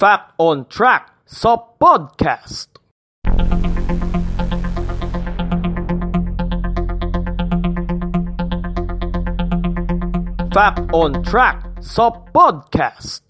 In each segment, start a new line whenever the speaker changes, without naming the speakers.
Fact on Track sa podcast. Fact on Track sa podcast.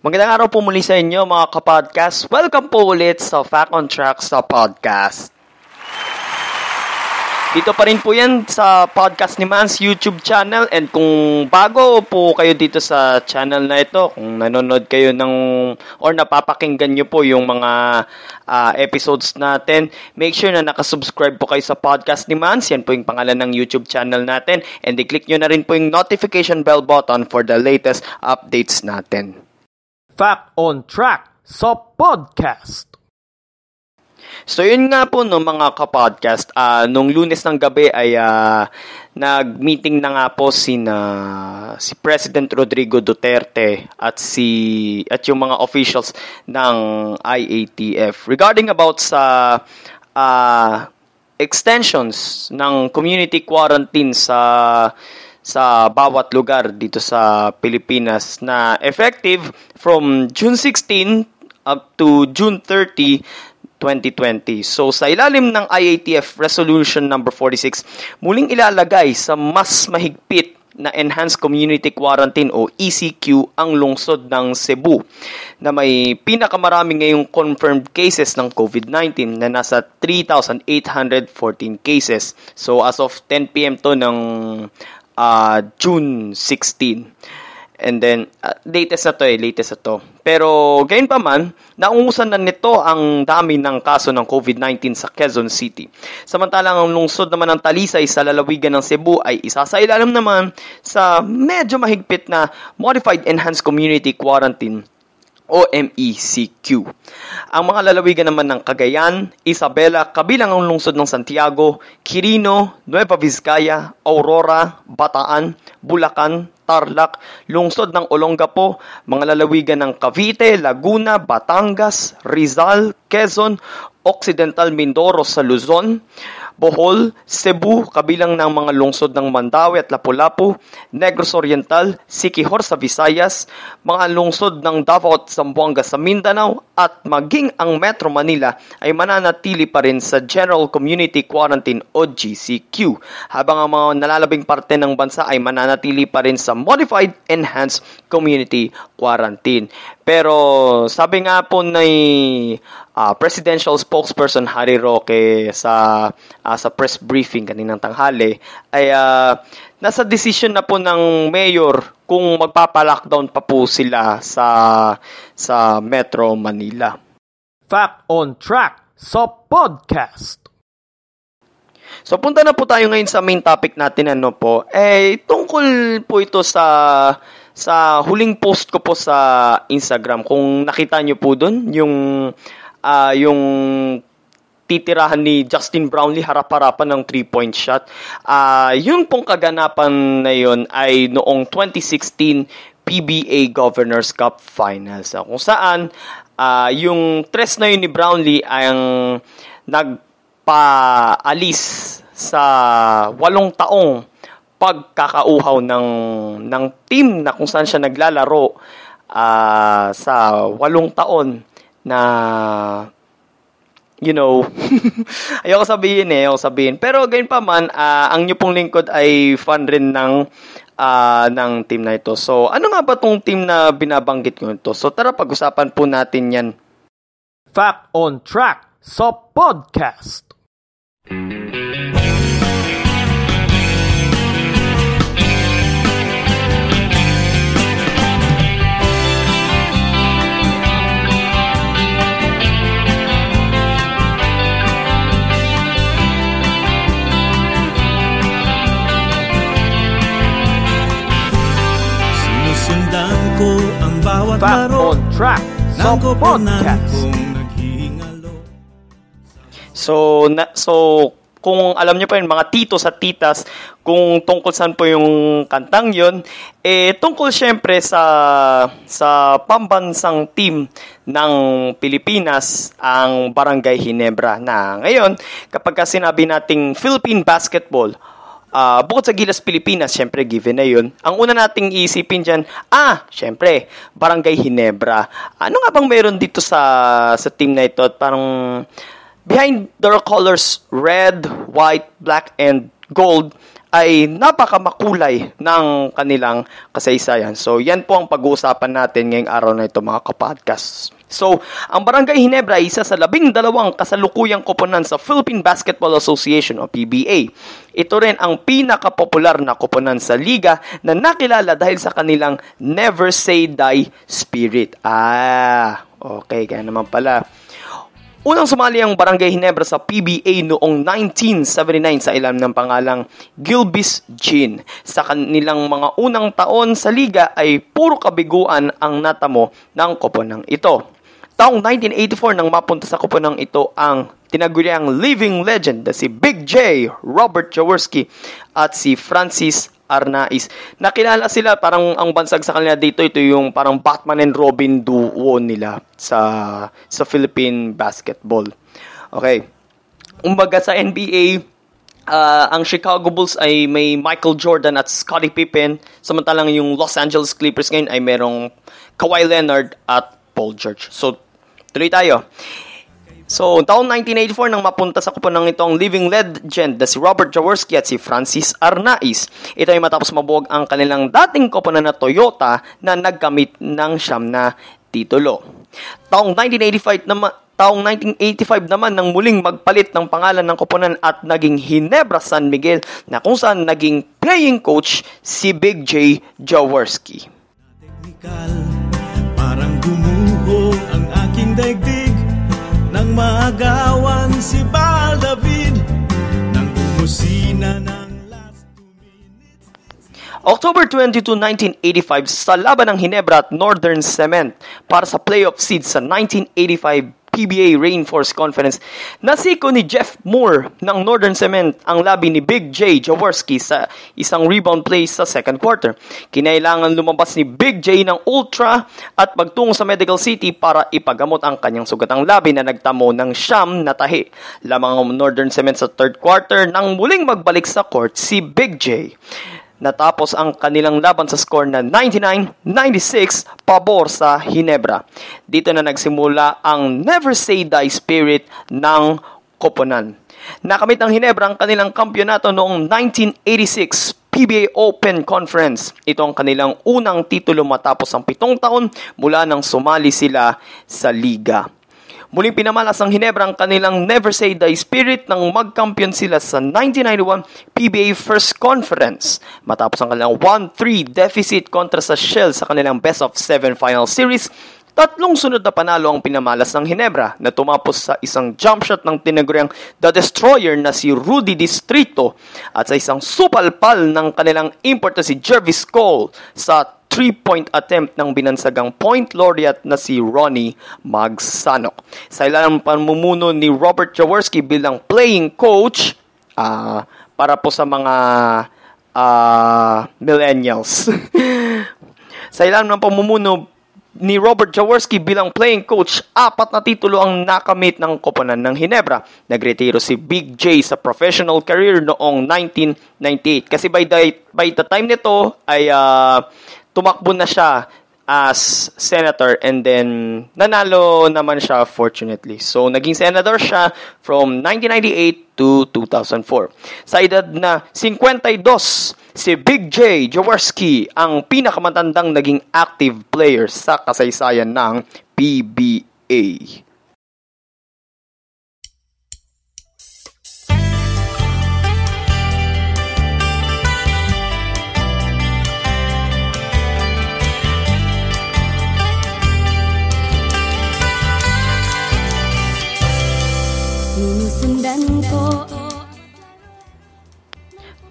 Magandang araw po muli sa inyo mga kapodcast. Welcome po ulit sa Fact on Track sa podcast. Dito pa rin po yan sa podcast ni Mans YouTube channel and kung bago po kayo dito sa channel na ito, kung nanonood kayo ng or napapakinggan nyo po yung mga uh, episodes natin, make sure na nakasubscribe po kayo sa podcast ni Mans. Yan po yung pangalan ng YouTube channel natin and i-click nyo na rin po yung notification bell button for the latest updates natin.
Fact on Track sa podcast.
So yun nga po no mga kapodcast, uh, nung lunes ng gabi ay uh, nag-meeting na nga po si na si President Rodrigo Duterte at si at yung mga officials ng IATF regarding about sa uh, extensions ng community quarantine sa sa bawat lugar dito sa Pilipinas na effective from June 16 up to June 30 2020. So sa ilalim ng IATF Resolution number 46, muling ilalagay sa mas mahigpit na Enhanced Community Quarantine o ECQ ang lungsod ng Cebu na may pinakamarami ngayong confirmed cases ng COVID-19 na nasa 3,814 cases. So as of 10 p.m. to ng uh, June 16. And then, uh, latest na to eh, latest na to. Pero, gayon pa man, naungusan na nito ang dami ng kaso ng COVID-19 sa Quezon City. Samantalang ang lungsod naman ng Talisay sa lalawigan ng Cebu ay isa sa ilalim naman sa medyo mahigpit na Modified Enhanced Community Quarantine o MECQ. Ang mga lalawigan naman ng Cagayan, Isabela, kabilang ang lungsod ng Santiago, Quirino, Nueva Vizcaya, Aurora, Bataan, Bulacan, Tarlac, lungsod ng Olongapo, mga lalawigan ng Cavite, Laguna, Batangas, Rizal, Quezon, Occidental Mindoro sa Luzon, Bohol, Cebu, kabilang ng mga lungsod ng Mandawi at Lapu-Lapu, Negros Oriental, Siquijor sa Visayas, mga lungsod ng Davao at Zamboanga sa Mindanao, at maging ang Metro Manila ay mananatili pa rin sa General Community Quarantine o GCQ, habang ang mga nalalabing parte ng bansa ay mananatili pa rin sa Modified Enhanced Community Quarantine. Pero sabi nga po ni uh, presidential spokesperson Harry Roque sa uh, sa press briefing kaninang tanghali ay uh, nasa decision na po ng mayor kung magpapa-lockdown pa po sila sa sa Metro Manila.
Fact on track sa podcast.
So punta na po tayo ngayon sa main topic natin ano po. Eh tungkol po ito sa sa huling post ko po sa Instagram. Kung nakita niyo po doon yung uh, yung titirahan ni Justin Brownlee harap-harapan ng three-point shot. Uh, yun pong kaganapan na yun ay noong 2016 PBA Governors Cup Finals. Uh, kung saan uh, yung tres na yun ni Brownlee ang nagpaalis sa walong taong pagkakauhaw ng ng team na kung saan siya naglalaro uh, sa walong taon na you know, ayoko sabihin eh, ayoko sabihin. Pero gayon pa man, uh, ang nyo pong lingkod ay fan rin ng uh, ng team na ito. So, ano nga ba tong team na binabanggit ko ito? So, tara pag-usapan po natin yan.
Fact on Track sa podcast. bawat sa podcast.
So, na, so kung alam niyo pa yun, mga titos at titas, kung tungkol saan po yung kantang yon eh tungkol syempre sa sa pambansang team ng Pilipinas ang Barangay Hinebra na ngayon kapag sinabi nating Philippine Basketball Ah, bukod sa Gilas Pilipinas, syempre given na yun. Ang una nating iisipin dyan, ah, syempre, Barangay Hinebra. Ano nga bang meron dito sa sa team na ito? At parang behind their colors red, white, black, and gold ay napakamakulay ng kanilang kasaysayan. So, yan po ang pag-uusapan natin ngayong araw na ito mga kapodcasts. So, ang Barangay Hinebra ay isa sa labing dalawang kasalukuyang koponan sa Philippine Basketball Association o PBA. Ito rin ang pinakapopular na koponan sa liga na nakilala dahil sa kanilang never say die spirit. Ah, okay, kaya naman pala. Unang sumali ang Barangay Hinebra sa PBA noong 1979 sa ilam ng pangalang Gilbis Gin. Sa kanilang mga unang taon sa liga ay puro kabiguan ang natamo ng koponang ito. Taong 1984 nang mapunta sa koponang ito ang tinaguriang living legend na si Big J, Robert Jaworski at si Francis Arnaiz. Nakilala sila parang ang bansag sa kanila dito ito yung parang Batman and Robin duo nila sa sa Philippine basketball. Okay. Umbaga sa NBA, uh, ang Chicago Bulls ay may Michael Jordan at Scottie Pippen, samantalang yung Los Angeles Clippers ngayon ay merong Kawhi Leonard at Paul George. So, tuloy tayo. So, taong 1984 nang mapunta sa kuponang ito ang living legend na si Robert Jaworski at si Francis Arnaiz. Ito ay matapos mabuwag ang kanilang dating koponan na Toyota na nagkamit ng siyam na titulo. Taong 1985 naman Taong 1985 naman nang muling magpalit ng pangalan ng koponan at naging Hinebra San Miguel na kung saan naging playing coach si Big J Jaworski.
Teknikal, daigdig Nang maagawan si Bal David Nang umusina ng last two minutes.
October 22, 1985 sa laban ng Hinebra at Northern Cement para sa playoff seed sa 1985 PBA Rainforce Conference. Nasiko ni Jeff Moore ng Northern Cement ang labi ni Big J Jaworski sa isang rebound play sa second quarter. Kinailangan lumabas ni Big J ng ultra at magtungo sa Medical City para ipagamot ang kanyang sugatang labi na nagtamo ng siyam na tahi. Lamang ang Northern Cement sa third quarter nang muling magbalik sa court si Big J. Natapos ang kanilang laban sa score na 99-96 pabor sa Hinebra. Dito na nagsimula ang never say die spirit ng koponan. Nakamit ng Hinebra ang kanilang kampyonato noong 1986 PBA Open Conference. Ito ang kanilang unang titulo matapos ang pitong taon mula nang sumali sila sa liga. Muling pinamalas ng Hinebra ang kanilang Never Say Die spirit nang magkampiyon sila sa 1991 PBA First Conference. Matapos ang kanilang 1-3 deficit kontra sa Shell sa kanilang Best of 7 Final Series, tatlong sunod na panalo ang pinamalas ng Hinebra na tumapos sa isang jump shot ng tinaguriang The Destroyer na si Rudy Distrito at sa isang supalpal ng kanilang import na si Jervis Cole sa three-point attempt ng binansagang point laureate na si Ronnie Magsanok. Sa ilang pamumuno ni Robert Jaworski bilang playing coach, ah, para po sa mga ah, millennials. sa ilang ng pamumuno ni Robert Jaworski bilang playing coach, apat na titulo ang nakamit ng koponan ng Hinebra. Nagretiro si Big J sa professional career noong 1998. Kasi by the, by the time nito ay ah, tumakbo na siya as senator and then nanalo naman siya fortunately. So naging senator siya from 1998 to 2004. Sa edad na 52, si Big J Jaworski ang pinakamatandang naging active player sa kasaysayan ng PBA.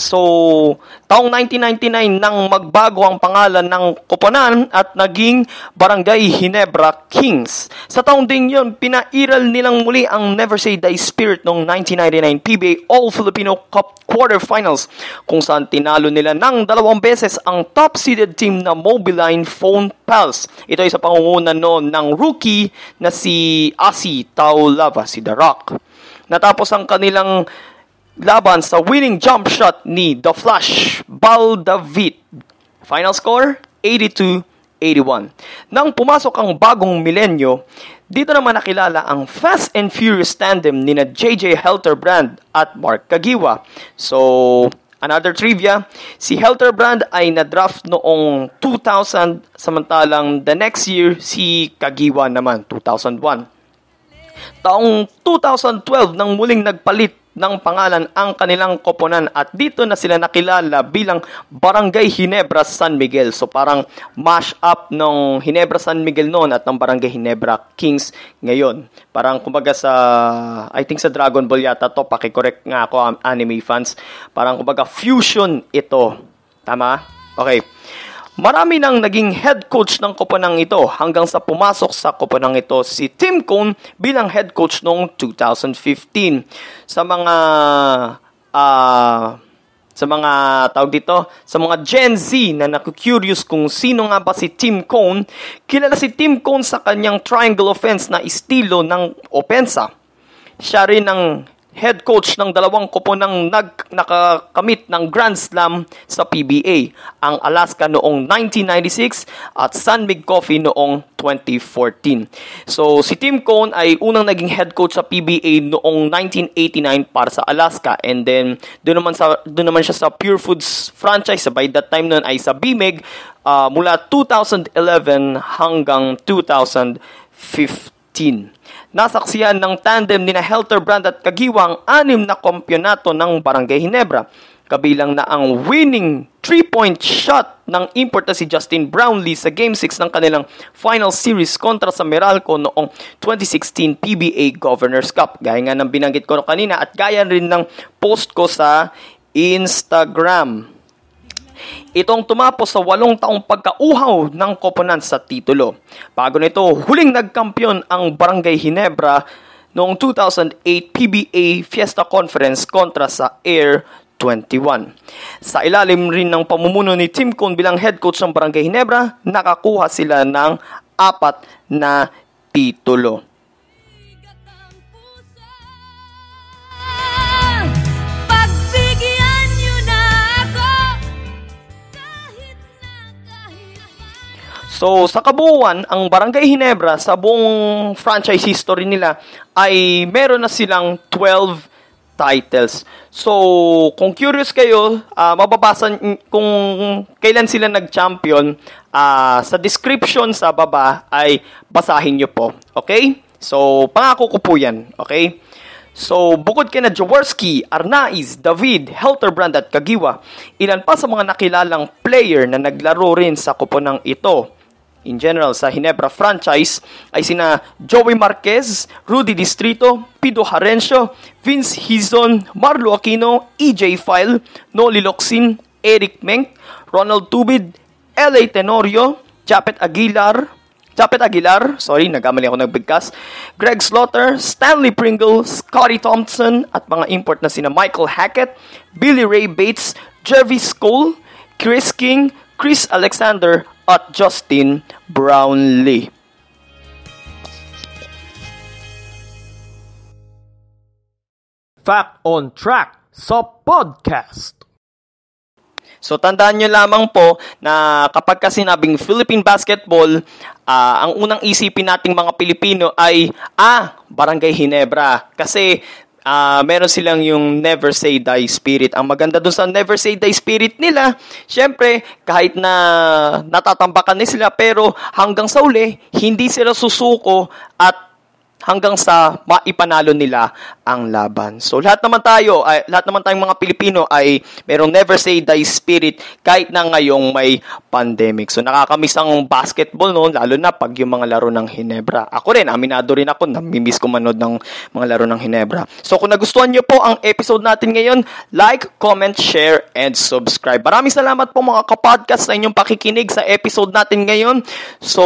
So, taong 1999 nang magbago ang pangalan ng koponan at naging Barangay Hinebra Kings. Sa taong ding yun, pinairal nilang muli ang Never Say Die Spirit noong 1999 PBA All-Filipino Cup Quarterfinals kung saan tinalo nila ng dalawang beses ang top-seeded team na Mobiline Phone Pals. Ito ay sa pangunguna noon ng rookie na si Asi Taulava, si The Rock. Natapos ang kanilang laban sa winning jump shot ni The Flash Baldavid. Final score, 82-81. Nang pumasok ang bagong milenyo, dito naman nakilala ang Fast and Furious tandem ni na JJ Helterbrand at Mark Kagiwa. So, another trivia, si Helterbrand ay na-draft noong 2000, samantalang the next year si Kagiwa naman, 2001. Taong 2012 nang muling nagpalit ng pangalan ang kanilang koponan at dito na sila nakilala bilang Barangay Hinebra San Miguel. So parang mash up ng Hinebra San Miguel noon at ng Barangay Hinebra Kings ngayon. Parang kumbaga sa, I think sa Dragon Ball yata to, pakicorrect nga ako anime fans. Parang kumbaga fusion ito. Tama? Okay. Marami nang naging head coach ng koponang ito hanggang sa pumasok sa koponang ito si Tim Cone bilang head coach noong 2015. Sa mga uh, sa mga tawag dito, sa mga Gen Z na naku-curious kung sino nga ba si Tim Cone, kilala si Tim Cone sa kanyang triangle offense na estilo ng opensa. Siya rin ang head coach ng dalawang koponang nag nakakamit ng Grand Slam sa PBA, ang Alaska noong 1996 at San Mig Coffee noong 2014. So si Tim Cone ay unang naging head coach sa PBA noong 1989 para sa Alaska and then doon naman sa doon naman siya sa Pure Foods franchise by that time noon ay sa BMEG uh, mula 2011 hanggang 2015 nasaksiyan ng tandem ni na Helterbrand at Kagiwang anim na kompyonato ng Barangay Hinebra. Kabilang na ang winning 3-point shot ng import na si Justin Brownlee sa Game 6 ng kanilang final series kontra sa Meralco noong 2016 PBA Governors Cup. Gaya nga ng binanggit ko kanina at gaya rin ng post ko sa Instagram. Itong tumapos sa walong taong pagkauhaw ng koponan sa titulo. Bago nito, huling nagkampiyon ang Barangay Hinebra noong 2008 PBA Fiesta Conference kontra sa Air 21. Sa ilalim rin ng pamumuno ni Tim Cone bilang head coach ng Barangay Hinebra, nakakuha sila ng apat na titulo. So, sa kabuuan, ang Barangay Hinebra sa buong franchise history nila ay meron na silang 12 titles. So, kung curious kayo, uh, mababasa kung kailan sila nag-champion, uh, sa description sa baba ay basahin nyo po. Okay? So, pangako ko po yan. Okay? So, bukod kina Jaworski, Arnaiz, David, Helterbrand at Kagiwa, ilan pa sa mga nakilalang player na naglaro rin sa kuponang ito in general sa Hinebra franchise ay sina Joey Marquez, Rudy Distrito, Pido Harencio, Vince Hizon, Marlo Aquino, EJ File, Noli Locsin, Eric Menk, Ronald Tubid, LA Tenorio, Japet Aguilar, Japet Aguilar, sorry, nagkamali ako nagbigkas, Greg Slaughter, Stanley Pringle, Scotty Thompson, at mga import na sina Michael Hackett, Billy Ray Bates, Jervis Cole, Chris King, Chris Alexander, at Justin Brownlee.
Fact on Track sa podcast.
So tandaan nyo lamang po na kapag kasi sinabing Philippine basketball, uh, ang unang isipin nating mga Pilipino ay, ah, Barangay Hinebra. Kasi uh, meron silang yung never say die spirit. Ang maganda dun sa never say die spirit nila, syempre, kahit na natatambakan ni sila, pero hanggang sa uli, hindi sila susuko at hanggang sa maipanalo nila ang laban. So lahat naman tayo, ay, lahat naman tayong mga Pilipino ay merong never say die spirit kahit na ngayong may pandemic. So nakakamiss ang basketball noon, lalo na pag yung mga laro ng Hinebra. Ako rin, aminado rin ako, namimiss ko manood ng mga laro ng Hinebra. So kung nagustuhan nyo po ang episode natin ngayon, like, comment, share, and subscribe. Maraming salamat po mga kapodcast sa inyong pakikinig sa episode natin ngayon. So,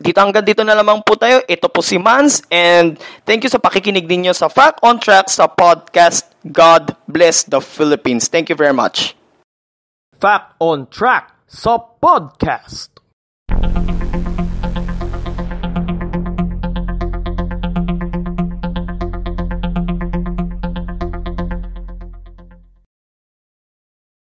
dito hanggang dito na lamang po tayo. Ito po si Mans and thank you sa pakikinig ninyo sa Fact on Track sa podcast God Bless the Philippines. Thank you very much.
Fact on Track sa podcast.